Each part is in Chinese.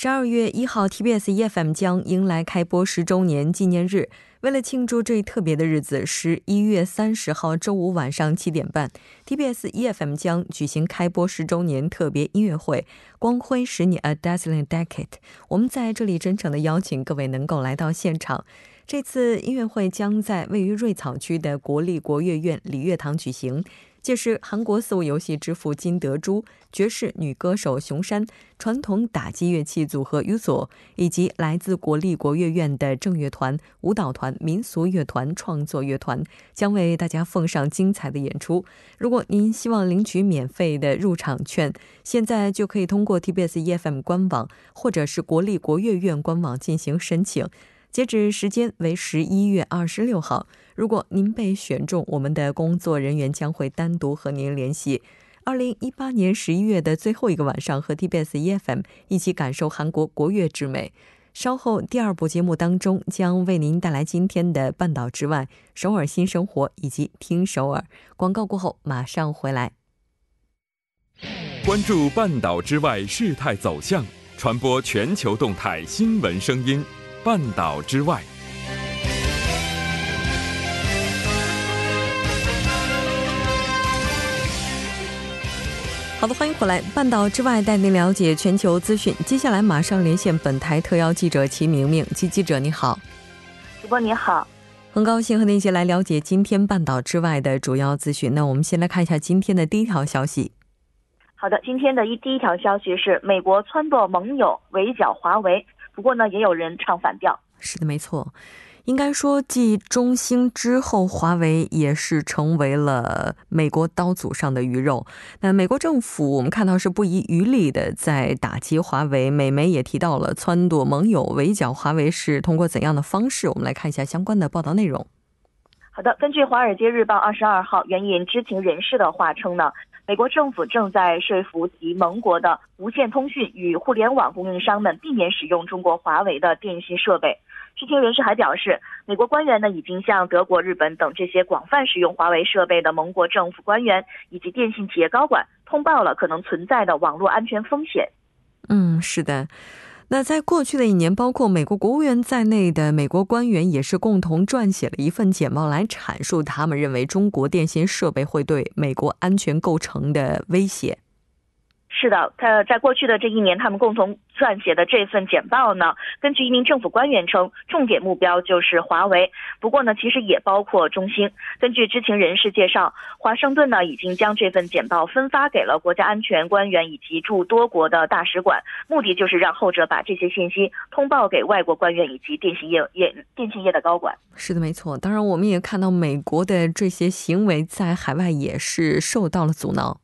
十二月一号，TBS EFM 将迎来开播十周年纪念日。为了庆祝这一特别的日子，十一月三十号周五晚上七点半，TBS EFM 将举行开播十周年特别音乐会——光辉十年 （A Dazzling Decade）。我们在这里真诚的邀请各位能够来到现场。这次音乐会将在位于瑞草区的国立国乐院礼乐堂举行。届时，韩国四位游戏之父金德洙、爵士女歌手熊山、传统打击乐器组合 U 索，以及来自国立国乐院的正乐团、舞蹈团、民俗乐团、创作乐团，将为大家奉上精彩的演出。如果您希望领取免费的入场券，现在就可以通过 TBS EFM 官网或者是国立国乐院官网进行申请。截止时间为十一月二十六号。如果您被选中，我们的工作人员将会单独和您联系。二零一八年十一月的最后一个晚上，和 TBS EFM 一起感受韩国国乐之美。稍后第二部节目当中，将为您带来今天的《半岛之外》、首尔新生活以及听首尔。广告过后马上回来。关注半岛之外事态走向，传播全球动态新闻声音。半岛之外，好的，欢迎回来。半岛之外，带您了解全球资讯。接下来马上连线本台特邀记者齐明明，齐记者你好，主播你好，很高兴和您一起来了解今天半岛之外的主要资讯。那我们先来看一下今天的第一条消息。好的，今天的一第一条消息是美国撺掇盟友围剿华为。不过呢，也有人唱反调。是的，没错。应该说，继中兴之后，华为也是成为了美国刀俎上的鱼肉。那美国政府，我们看到是不遗余力的在打击华为。美媒也提到了撺掇盟友围剿华为是通过怎样的方式？我们来看一下相关的报道内容。好的，根据《华尔街日报》二十二号援引知情人士的话称呢。美国政府正在说服其盟国的无线通讯与互联网供应商们避免使用中国华为的电信设备。知情人士还表示，美国官员呢已经向德国、日本等这些广泛使用华为设备的盟国政府官员以及电信企业高管通报了可能存在的网络安全风险。嗯，是的。那在过去的一年，包括美国国务院在内的美国官员也是共同撰写了一份简报，来阐述他们认为中国电信设备会对美国安全构成的威胁。是的，他在过去的这一年，他们共同撰写的这份简报呢，根据一名政府官员称，重点目标就是华为。不过呢，其实也包括中兴。根据知情人士介绍，华盛顿呢已经将这份简报分发给了国家安全官员以及驻多国的大使馆，目的就是让后者把这些信息通报给外国官员以及电信业业电信业的高管。是的，没错。当然，我们也看到美国的这些行为在海外也是受到了阻挠。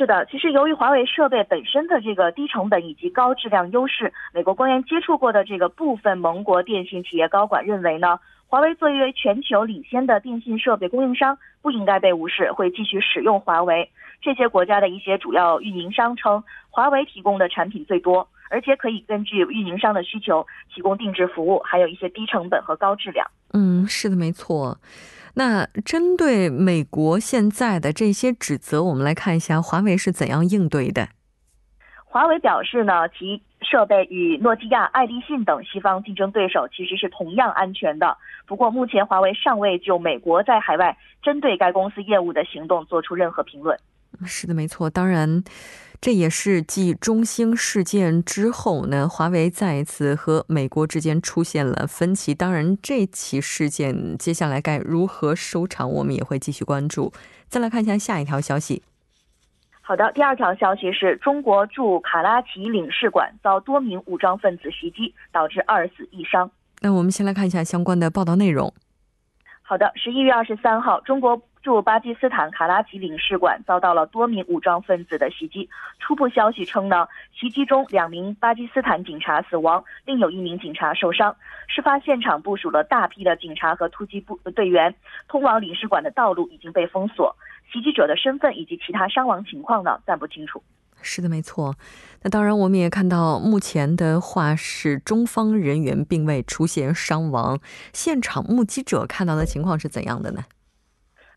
是的，其实由于华为设备本身的这个低成本以及高质量优势，美国官员接触过的这个部分盟国电信企业高管认为呢，华为作为全球领先的电信设备供应商不应该被无视，会继续使用华为。这些国家的一些主要运营商称，华为提供的产品最多，而且可以根据运营商的需求提供定制服务，还有一些低成本和高质量。嗯，是的，没错。那针对美国现在的这些指责，我们来看一下华为是怎样应对的。华为表示呢，其设备与诺基亚、爱立信等西方竞争对手其实是同样安全的。不过，目前华为尚未就美国在海外针对该公司业务的行动做出任何评论。是的，没错。当然。这也是继中兴事件之后呢，华为再一次和美国之间出现了分歧。当然，这起事件接下来该如何收场，我们也会继续关注。再来看一下下一条消息。好的，第二条消息是中国驻卡拉奇领事馆遭多名武装分子袭击，导致二死一伤。那我们先来看一下相关的报道内容。好的，十一月二十三号，中国驻巴基斯坦卡拉奇领事馆遭到了多名武装分子的袭击。初步消息称呢，袭击中两名巴基斯坦警察死亡，另有一名警察受伤。事发现场部署了大批的警察和突击部队员，通往领事馆的道路已经被封锁。袭击者的身份以及其他伤亡情况呢，暂不清楚。是的，没错。那当然，我们也看到，目前的话是中方人员并未出现伤亡。现场目击者看到的情况是怎样的呢？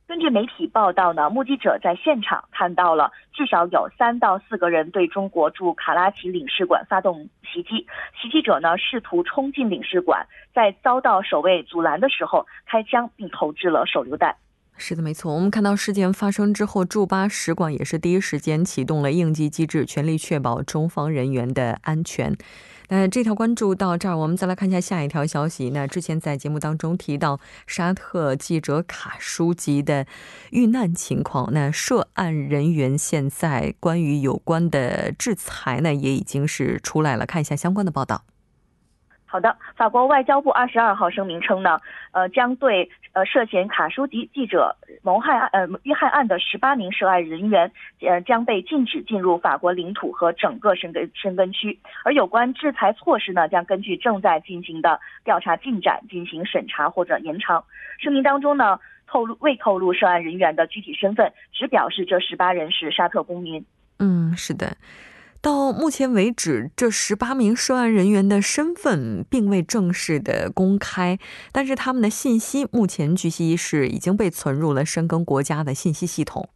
根据媒体报道呢，目击者在现场看到了至少有三到四个人对中国驻卡拉奇领事馆发动袭击。袭击者呢试图冲进领事馆，在遭到守卫阻拦的时候开枪并投掷了手榴弹。是的，没错。我们看到事件发生之后，驻巴使馆也是第一时间启动了应急机制，全力确保中方人员的安全。那这条关注到这儿，我们再来看一下下一条消息。那之前在节目当中提到沙特记者卡舒吉的遇难情况，那涉案人员现在关于有关的制裁呢，也已经是出来了。看一下相关的报道。好的，法国外交部二十二号声明称呢，呃，将对呃涉嫌卡舒吉记者谋害案呃遇害案的十八名涉案人员，呃将被禁止进入法国领土和整个申根申根区，而有关制裁措施呢，将根据正在进行的调查进展进行审查或者延长。声明当中呢，透露未透露涉案人员的具体身份，只表示这十八人是沙特公民。嗯，是的。到目前为止，这十八名涉案人员的身份并未正式的公开，但是他们的信息目前据悉是已经被存入了深耕国家的信息系统。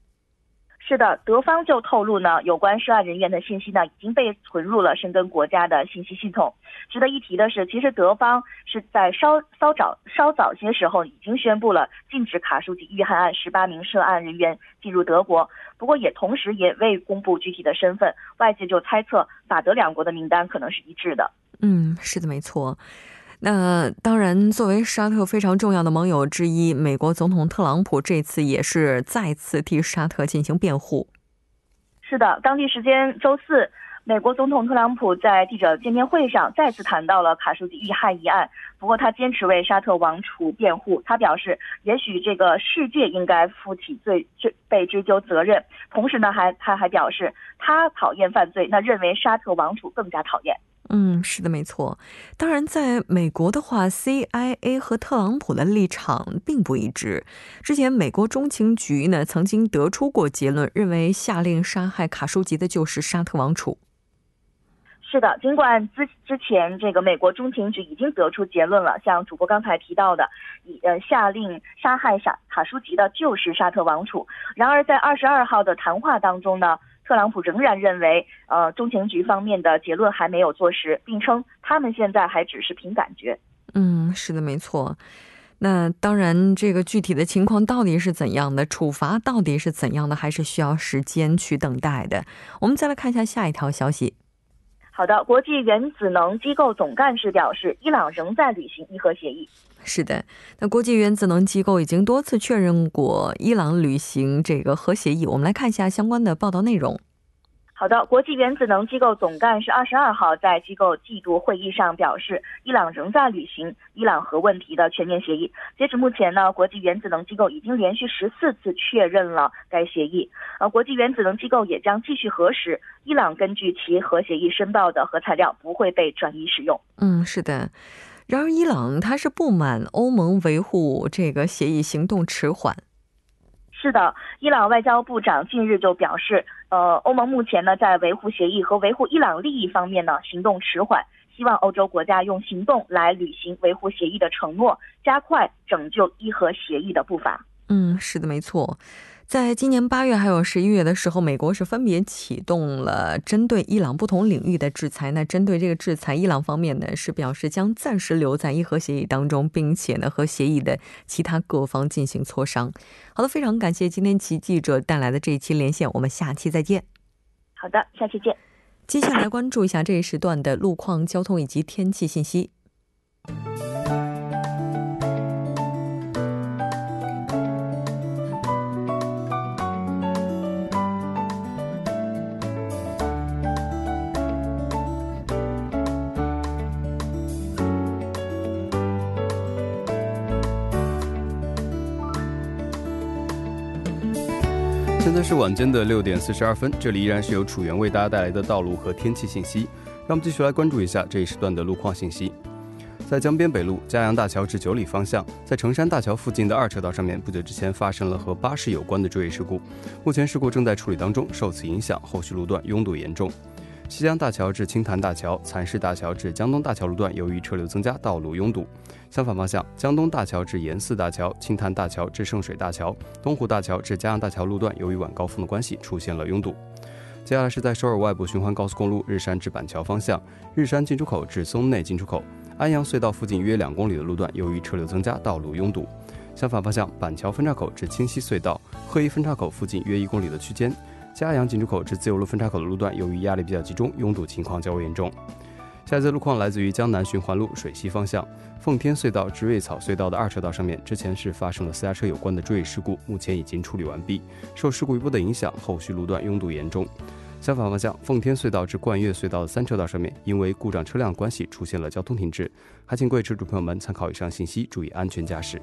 是的，德方就透露呢，有关涉案人员的信息呢，已经被存入了申根国家的信息系统。值得一提的是，其实德方是在稍稍早稍早些时候已经宣布了禁止卡舒吉遇害案十八名涉案人员进入德国，不过也同时也未公布具体的身份。外界就猜测，法德两国的名单可能是一致的。嗯，是的，没错。那当然，作为沙特非常重要的盟友之一，美国总统特朗普这次也是再次替沙特进行辩护。是的，当地时间周四，美国总统特朗普在记者见面会上再次谈到了卡舒吉遇害一案。不过，他坚持为沙特王储辩护。他表示，也许这个世界应该负起罪追被追究责任。同时呢，还他还表示，他讨厌犯罪，那认为沙特王储更加讨厌。嗯，是的，没错。当然，在美国的话，CIA 和特朗普的立场并不一致。之前，美国中情局呢曾经得出过结论，认为下令杀害卡舒吉的就是沙特王储。是的，尽管之之前这个美国中情局已经得出结论了，像主播刚才提到的，以呃下令杀害沙卡舒吉的就是沙特王储。然而，在二十二号的谈话当中呢。特朗普仍然认为，呃，中情局方面的结论还没有坐实，并称他们现在还只是凭感觉。嗯，是的，没错。那当然，这个具体的情况到底是怎样的，处罚到底是怎样的，还是需要时间去等待的。我们再来看一下下一条消息。好的，国际原子能机构总干事表示，伊朗仍在履行伊核协议。是的，那国际原子能机构已经多次确认过伊朗履行这个核协议。我们来看一下相关的报道内容。好的，国际原子能机构总干事二十二号在机构季度会议上表示，伊朗仍在履行伊朗核问题的全面协议。截止目前呢，国际原子能机构已经连续十四次确认了该协议。呃，国际原子能机构也将继续核实伊朗根据其核协议申报的核材料不会被转移使用。嗯，是的。然而，伊朗他是不满欧盟维护这个协议行动迟缓。是的，伊朗外交部长近日就表示，呃，欧盟目前呢在维护协议和维护伊朗利益方面呢行动迟缓，希望欧洲国家用行动来履行维护协议的承诺，加快拯救伊核协议的步伐。嗯，是的，没错。在今年八月还有十一月的时候，美国是分别启动了针对伊朗不同领域的制裁。那针对这个制裁，伊朗方面呢是表示将暂时留在伊核协议当中，并且呢和协议的其他各方进行磋商。好的，非常感谢今天其记者带来的这一期连线，我们下期再见。好的，下期见。接下来关注一下这一时段的路况、交通以及天气信息。现在是晚间的六点四十二分，这里依然是由楚源为大家带来的道路和天气信息。让我们继续来关注一下这一时段的路况信息。在江边北路嘉阳大桥至九里方向，在成山大桥附近的二车道上面，不久之前发生了和巴士有关的追尾事故，目前事故正在处理当中，受此影响，后续路段拥堵严重。西江大桥至青潭大桥、蚕市大桥至江东大桥路段，由于车流增加，道路拥堵。相反方向，江东大桥至盐寺大桥、青潭大桥至圣水大桥、东湖大桥至嘉阳大桥路段，由于晚高峰的关系，出现了拥堵。接下来是在首尔外部循环高速公路日山至板桥方向，日山进出口至松内进出口、安阳隧道附近约两公里的路段，由于车流增加，道路拥堵。相反方向，板桥分岔口至清溪隧道、鹤一分岔口附近约一公里的区间。嘉阳进出口至自由路分岔口的路段，由于压力比较集中，拥堵情况较为严重。下一则路况来自于江南循环路水西方向奉天隧道至瑞草隧道的二车道上面，之前是发生了私家车有关的追尾事故，目前已经处理完毕。受事故一波的影响，后续路段拥堵严重。相反方向奉天隧道至冠岳隧道的三车道上面，因为故障车辆关系出现了交通停滞，还请各位车主朋友们参考以上信息，注意安全驾驶。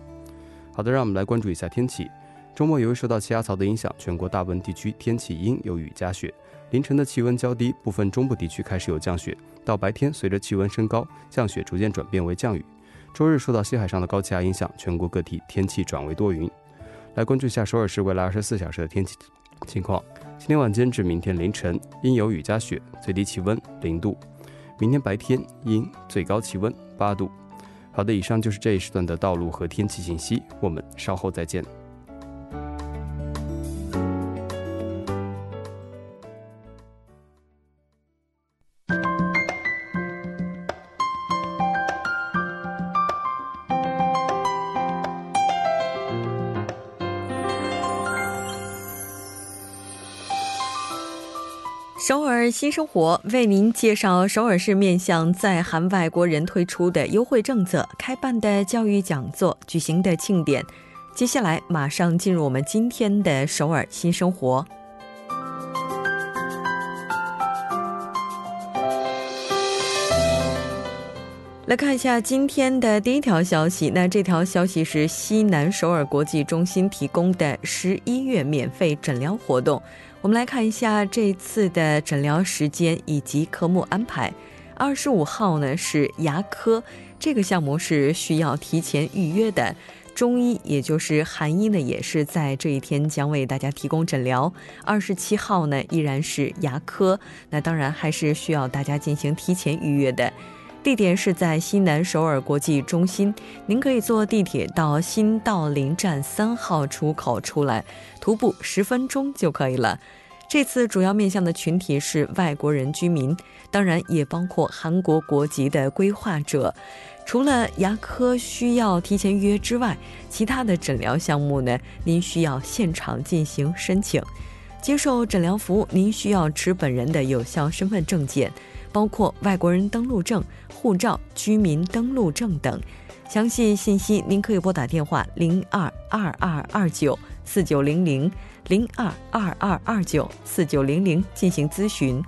好的，让我们来关注一下天气。周末由于受到气压槽的影响，全国大部分地区天气阴有雨夹雪。凌晨的气温较低，部分中部地区开始有降雪。到白天，随着气温升高，降雪逐渐转变为降雨。周日受到西海上的高气压影响，全国各地天气转为多云。来关注一下首尔市未来二十四小时的天气情况：今天晚间至明天凌晨阴有雨夹雪，最低气温零度；明天白天阴，最高气温八度。好的，以上就是这一时段的道路和天气信息，我们稍后再见。新生活为您介绍首尔市面向在韩外国人推出的优惠政策、开办的教育讲座、举行的庆典。接下来马上进入我们今天的首尔新生活。来看一下今天的第一条消息，那这条消息是西南首尔国际中心提供的十一月免费诊疗活动。我们来看一下这次的诊疗时间以及科目安排。二十五号呢是牙科，这个项目是需要提前预约的。中医也就是韩医呢，也是在这一天将为大家提供诊疗。二十七号呢依然是牙科，那当然还是需要大家进行提前预约的。地点是在西南首尔国际中心，您可以坐地铁到新道林站三号出口出来。徒步十分钟就可以了。这次主要面向的群体是外国人居民，当然也包括韩国国籍的规划者。除了牙科需要提前预约之外，其他的诊疗项目呢，您需要现场进行申请。接受诊疗服务，您需要持本人的有效身份证件，包括外国人登录证、护照、居民登录证等。详细信息您可以拨打电话零二二二二九。四九零零零二二二二九四九零零进行咨询。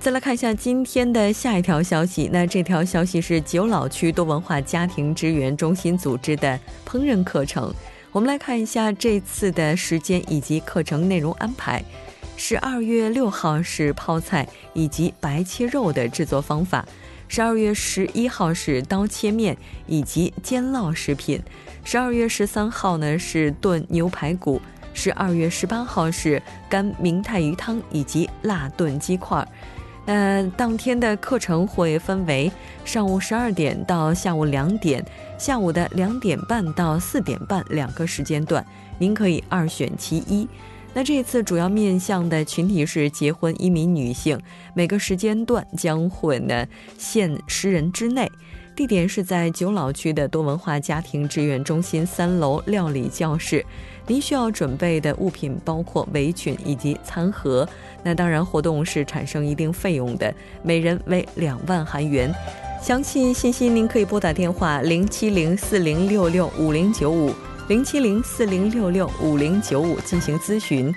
再来看一下今天的下一条消息，那这条消息是九老区多文化家庭支援中心组织的烹饪课程。我们来看一下这次的时间以及课程内容安排。十二月六号是泡菜以及白切肉的制作方法。十二月十一号是刀切面以及煎烙食品，十二月十三号呢是炖牛排骨，十二月十八号是干明太鱼汤以及辣炖鸡块。那当天的课程会分为上午十二点到下午两点，下午的两点半到四点半两个时间段，您可以二选其一。那这次主要面向的群体是结婚移民女性，每个时间段将会呢限十人之内，地点是在九老区的多文化家庭志愿中心三楼料理教室。您需要准备的物品包括围裙以及餐盒。那当然，活动是产生一定费用的，每人为两万韩元。详细信息您可以拨打电话零七零四零六六五零九五。零七零四零六六五零九五进行咨询。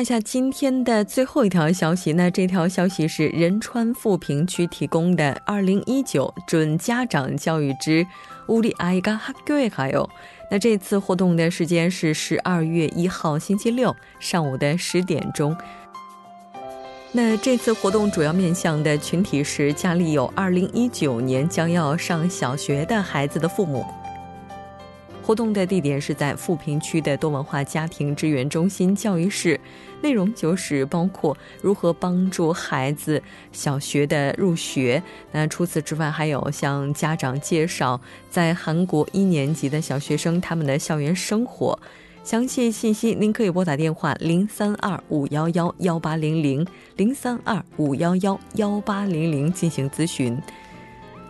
一下今天的最后一条消息。那这条消息是仁川富平区提供的“二零一九准家长教育之우리아이가학교에가 요”。 那这次活动的时间是十二月一号星期六上午的十点钟。那这次活动主要面向的群体是家里有二零一九年将要上小学的孩子的父母。 活动的地点是在富平区的多文化家庭支援中心教育室，内容就是包括如何帮助孩子小学的入学。那除此之外，还有向家长介绍在韩国一年级的小学生他们的校园生活。详细信息您可以拨打电话零三二五幺幺幺八零零零三二五幺幺幺八零零进行咨询。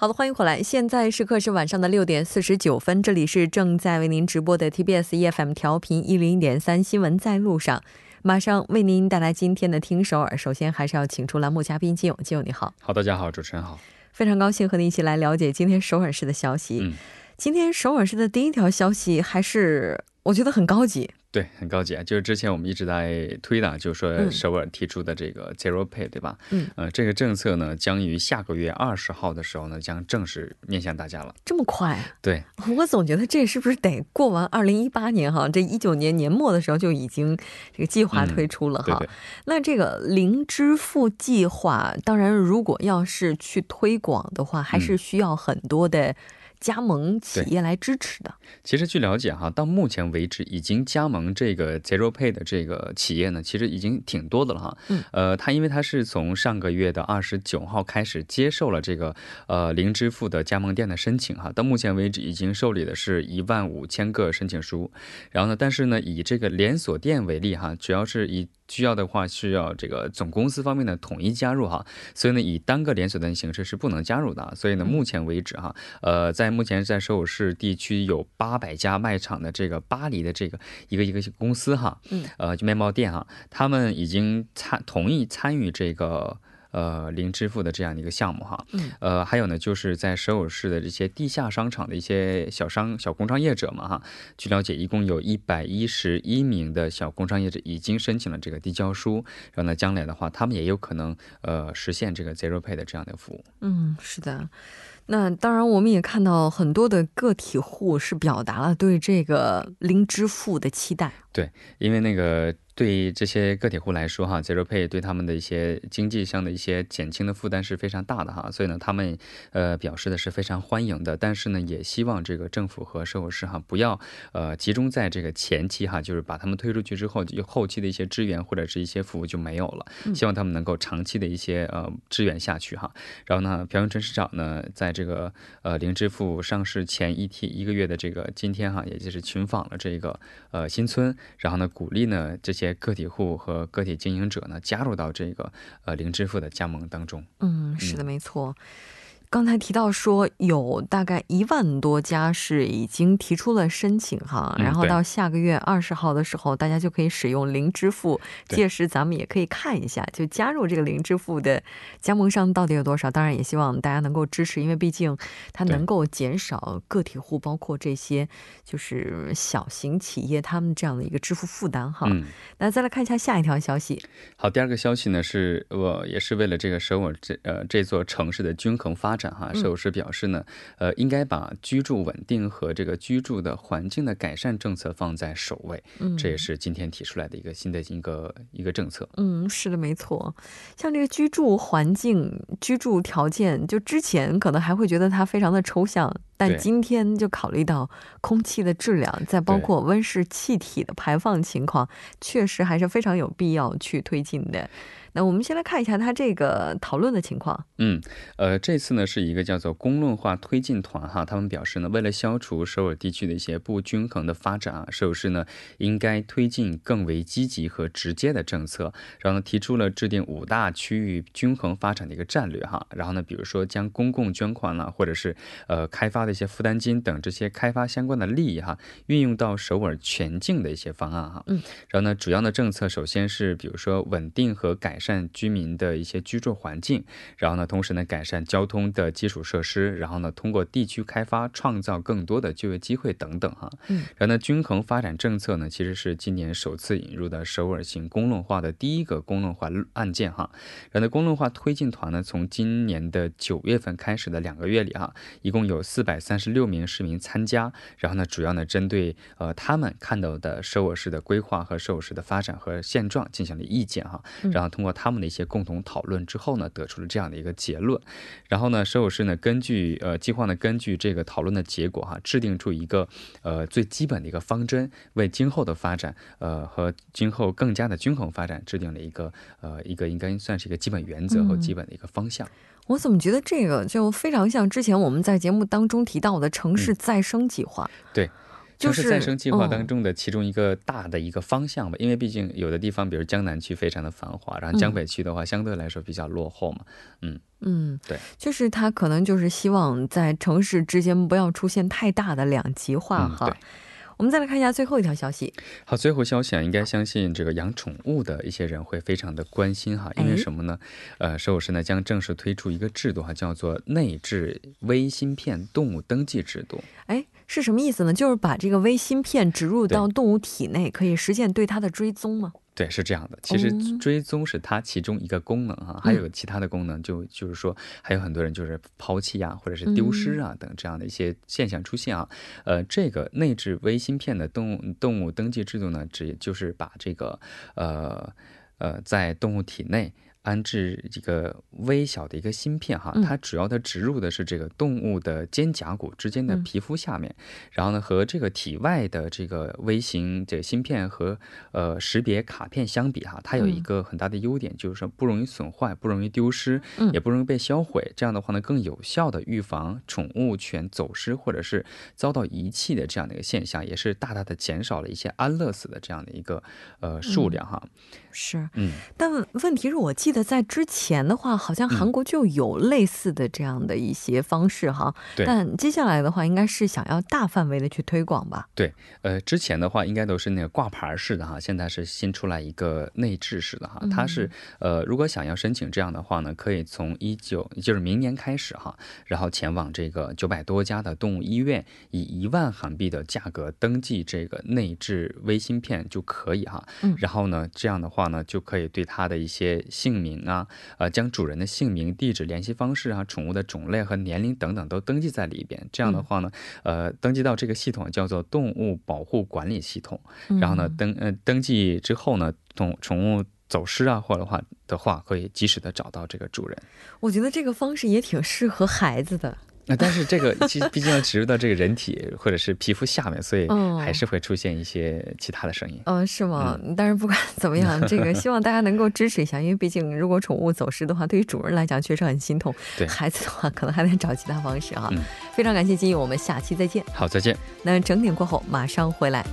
好的，欢迎回来。现在时刻是晚上的六点四十九分，这里是正在为您直播的 TBS EFM 调频一零点三新闻在路上，马上为您带来今天的听首尔。首先还是要请出栏目嘉宾金勇，金勇你好。好，大家好，主持人好，非常高兴和您一起来了解今天首尔市的消息。嗯，今天首尔市的第一条消息还是我觉得很高级。对，很高级啊！就是之前我们一直在推的，就是说首尔提出的这个 Zero Pay，对吧？嗯，呃，这个政策呢，将于下个月二十号的时候呢，将正式面向大家了。这么快？对，我总觉得这是不是得过完二零一八年哈？这一九年年末的时候就已经这个计划推出了哈。那这个零支付计划，当然如果要是去推广的话，还是需要很多的。加盟企业来支持的。其实据了解哈，到目前为止已经加盟这个 Zero Pay 的这个企业呢，其实已经挺多的了哈。嗯。呃，它因为它是从上个月的二十九号开始接受了这个呃零支付的加盟店的申请哈，到目前为止已经受理的是一万五千个申请书。然后呢，但是呢，以这个连锁店为例哈，主要是以。需要的话，需要这个总公司方面的统一加入哈，所以呢，以单个连锁店形式是不能加入的。所以呢，目前为止哈，呃，在目前在首尔市地区有八百家卖场的这个巴黎的这个一个一个公司哈，嗯，呃，就面包店哈，他们已经参同意参与这个。呃，零支付的这样的一个项目哈，嗯，呃，还有呢，就是在首尔市的这些地下商场的一些小商小工商业者嘛哈，据了解，一共有一百一十一名的小工商业者已经申请了这个递交书，然后呢，将来的话，他们也有可能呃实现这个 Zero Pay 的这样的服务。嗯，是的。那当然，我们也看到很多的个体户是表达了对这个零支付的期待。对，因为那个。对于这些个体户来说，哈，Zero Pay 对他们的一些经济上的一些减轻的负担是非常大的哈，所以呢，他们呃表示的是非常欢迎的，但是呢，也希望这个政府和社会市哈不要呃集中在这个前期哈，就是把他们推出去之后，就后期的一些支援或者是一些服务就没有了，希望他们能够长期的一些呃支援下去哈。然后呢，朴永春市长呢，在这个呃零支付上市前一天一个月的这个今天哈，也就是群访了这个呃新村，然后呢，鼓励呢这些。个体户和个体经营者呢，加入到这个呃零支付的加盟当中。嗯，是的，没错。刚才提到说有大概一万多家是已经提出了申请哈，然后到下个月二十号的时候，大家就可以使用零支付。届时咱们也可以看一下，就加入这个零支付的加盟商到底有多少。当然也希望大家能够支持，因为毕竟它能够减少个体户，包括这些就是小型企业他们这样的一个支付负担哈。那再来看一下下一条消息。好，第二个消息呢是我也是为了这个首尔这呃这座城市的均衡发展。展哈，首师表示呢，呃，应该把居住稳定和这个居住的环境的改善政策放在首位。嗯，这也是今天提出来的一个新的一个一个政策。嗯，是的，没错。像这个居住环境、居住条件，就之前可能还会觉得它非常的抽象。但今天就考虑到空气的质量，再包括温室气体的排放情况，确实还是非常有必要去推进的。那我们先来看一下他这个讨论的情况。嗯，呃，这次呢是一个叫做公论化推进团哈，他们表示呢，为了消除首尔地区的一些不均衡的发展啊，首尔市呢应该推进更为积极和直接的政策，然后呢提出了制定五大区域均衡发展的一个战略哈，然后呢比如说将公共捐款了，或者是呃开发的一些负担金等这些开发相关的利益哈，运用到首尔全境的一些方案哈。嗯，然后呢主要的政策首先是比如说稳定和改。改善居民的一些居住环境，然后呢，同时呢，改善交通的基础设施，然后呢，通过地区开发创造更多的就业机会等等哈。嗯，然后呢，均衡发展政策呢，其实是今年首次引入的首尔型公论化的第一个公论化案件哈。然后呢，公论化推进团呢，从今年的九月份开始的两个月里哈，一共有四百三十六名市民参加，然后呢，主要呢，针对呃他们看到的首尔市的规划和首尔市的发展和现状进行了意见哈，然后通过。他们的一些共同讨论之后呢，得出了这样的一个结论。然后呢，首尔市呢根据呃计划呢根据这个讨论的结果哈，制定出一个呃最基本的一个方针，为今后的发展呃和今后更加的均衡发展制定了一个呃一个应该算是一个基本原则和基本的一个方向。我怎么觉得这个就非常像之前我们在节目当中提到的城市再生计划？对。就是再生计划当中的其中一个大的一个方向吧，因为毕竟有的地方，比如江南区非常的繁华，然后江北区的话相对来说比较落后嘛。嗯嗯，对，就是他可能就是希望在城市之间不要出现太大的两极化哈。我们再来看一下最后一条消息。好，最后消息啊，应该相信这个养宠物的一些人会非常的关心哈，因为什么呢？呃，首尔市呢将正式推出一个制度哈，叫做内置微芯片动物登记制度。哎。是什么意思呢？就是把这个微芯片植入到动物体内，可以实现对它的追踪吗？对，是这样的。其实追踪是它其中一个功能啊，还有其他的功能，就就是说还有很多人就是抛弃啊，或者是丢失啊等这样的一些现象出现啊。呃，这个内置微芯片的动物动物登记制度呢，只就是把这个呃呃在动物体内。安置一个微小的一个芯片哈，它主要的植入的是这个动物的肩胛骨之间的皮肤下面，然后呢和这个体外的这个微型这个芯片和呃识别卡片相比哈，它有一个很大的优点，就是说不容易损坏，不容易丢失，也不容易被销毁。这样的话呢，更有效的预防宠物犬走失或者是遭到遗弃的这样的一个现象，也是大大的减少了一些安乐死的这样的一个呃数量哈。是，嗯，但问题是我记得在之前的话，好像韩国就有类似的这样的一些方式哈。对。但接下来的话，应该是想要大范围的去推广吧？对，呃，之前的话应该都是那个挂牌式的哈，现在是新出来一个内置式的哈。它是，呃，如果想要申请这样的话呢，可以从一九，就是明年开始哈，然后前往这个九百多家的动物医院，以一万韩币的价格登记这个内置微芯片就可以哈。嗯。然后呢，这样的话。呢，就可以对它的一些姓名啊，呃，将主人的姓名、地址、联系方式啊、宠物的种类和年龄等等都登记在里边。这样的话呢，呃，登记到这个系统叫做动物保护管理系统。然后呢，登呃登记之后呢，动宠物走失啊，或者话的话，可以及时的找到这个主人。我觉得这个方式也挺适合孩子的。那但是这个其实毕竟要植入到这个人体或者是皮肤下面，所以还是会出现一些其他的声音。嗯，是吗？但是不管怎么样，这个 希望大家能够支持一下，因为毕竟如果宠物走失的话，对于主人来讲确实很心痛。对孩子的话，可能还得找其他方式啊。非常感谢金宇，我们下期再见。好，再见。那整点过后马上回来。